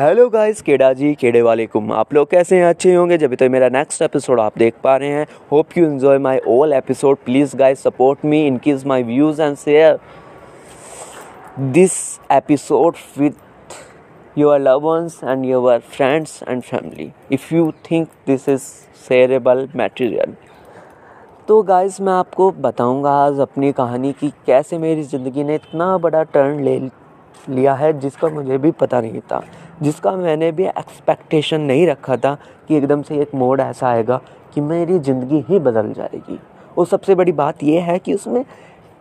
Hello guys केडा जी केड़े वाले कुम आप लोग कैसे हैं? अच्छे होंगे? जब तो मेरा नेक्स्ट एपिसोड आप देख पा रहे हैं hope you enjoy my all episode please guys support me increase my views and share this episode with your love and your friends and family if you think this is shareable material तो guys मैं आपको बताऊँगा आज अपनी कहानी की कैसे मेरी ज़िंदगी ने इतना बड़ा टर्न ले लिया है जिसका मुझे भी पता नहीं था। जिसका मैंने भी एक्सपेक्टेशन नहीं रखा था कि एकदम से एक मोड ऐसा आएगा कि मेरी ज़िंदगी ही बदल जाएगी। और सबसे बड़ी बात यह है कि उसमें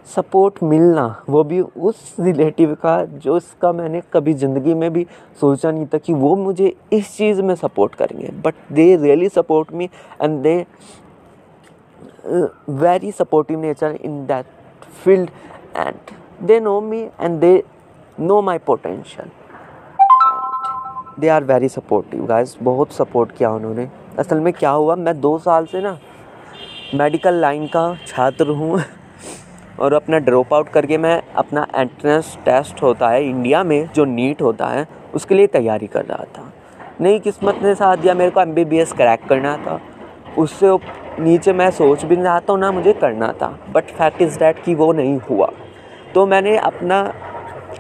सपोर्ट मिलना, वो भी उस रिलेटिव का, जो इसका मैंने कभी ज़िंदगी में भी सोचा नहीं था कि वो मुझे इस चीज़ में सपोर्ट करेंगे। But they really support me and they very supportive nature in that field and they know me and they know my potential they are very supportive guys बहुत सपोर्ट किया उन्होंने। असल में क्या हुआ? मैं दो साल से ना मेडिकल लाइन का छात्र हूँ और अपना ड्रॉप आउट करके मैं अपना एंट्रेंस टेस्ट होता है इंडिया में, जो नीट होता है, उसके लिए तैयारी कर रहा था। नई किस्मत ने साथ दिया, मेरे को M B B S crack करना था। उससे नीचे मैं सोच भी नहीं रहा था ना मुझे करना था बट फैक्ट इज़ डैट कि वो नहीं हुआ। तो मैंने अपना,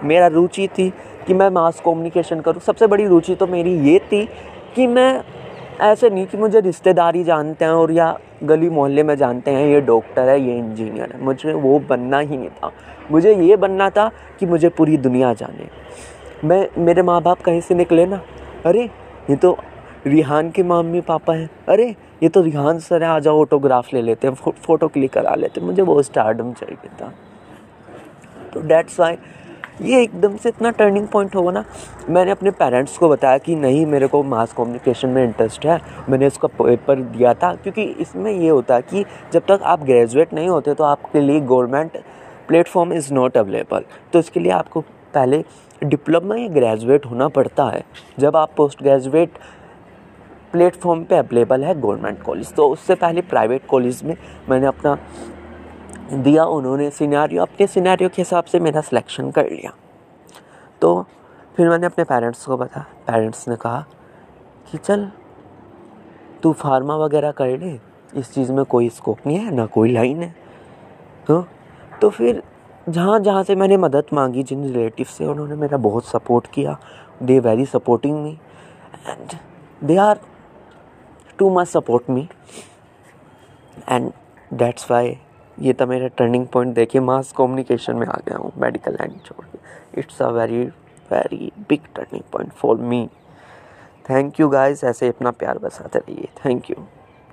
मेरा रुचि थी कि मैं मास कम्युनिकेशन करूँ। सबसे बड़ी रुचि तो मेरी ये थी कि मैं ऐसे नहीं कि मुझे रिश्तेदारी जानते हैं और या गली मोहल्ले में जानते हैं ये डॉक्टर है ये इंजीनियर है। मुझे वो बनना ही नहीं था। मुझे ये बनना था कि मुझे पूरी दुनिया जाने। मैं मेरे माँ बाप कहीं से निकले ना अरे ये तो रिहान के मम्मी पापा हैं। अरे ये तो रिहान सर है आ जाओ ऑटोग्राफ ले लेते हैं फो, फ़ोटो क्लिक करा लेते हैं। मुझे वो स्टार्डम चाहिए था। तो डेट्स वाई ये एकदम से इतना टर्निंग पॉइंट होगा ना। मैंने अपने पेरेंट्स को बताया कि नहीं, मेरे को मास कम्युनिकेशन में इंटरेस्ट है। मैंने इसका पेपर दिया था, क्योंकि इसमें ये होता है कि जब तक आप ग्रेजुएट नहीं होते तो आपके लिए government platform is not available तो इसके लिए आपको पहले डिप्लोमा या ग्रेजुएट होना पड़ता है। जब आप पोस्ट ग्रेजुएट प्लेटफॉर्म पे अवेलेबल है गवर्नमेंट कॉलेज तो उससे पहले प्राइवेट कॉलेज में मैंने अपना दिया उन्होंने सिनेरियो अपने सिनेरियो के हिसाब से मेरा सिलेक्शन कर लिया। तो फिर मैंने अपने पेरेंट्स को बताया पेरेंट्स ने कहा कि चल, तू फार्मा वगैरह कर ले, इस चीज़ में कोई स्कोप नहीं है, ना कोई लाइन है। तो तो फिर जहाँ जहाँ से मैंने मदद मांगी, जिन रिलेटिव से उन्होंने मेरा बहुत सपोर्ट किया they very supporting me and they are too much support me and that's why ये था मेरा टर्निंग पॉइंट देखिए मास कम्युनिकेशन में आ गया हूँ मेडिकल लाइन छोड़ के। It's a very very big turning point for me thank you guys ऐसे अपना प्यार बसाते रहिए। Thank you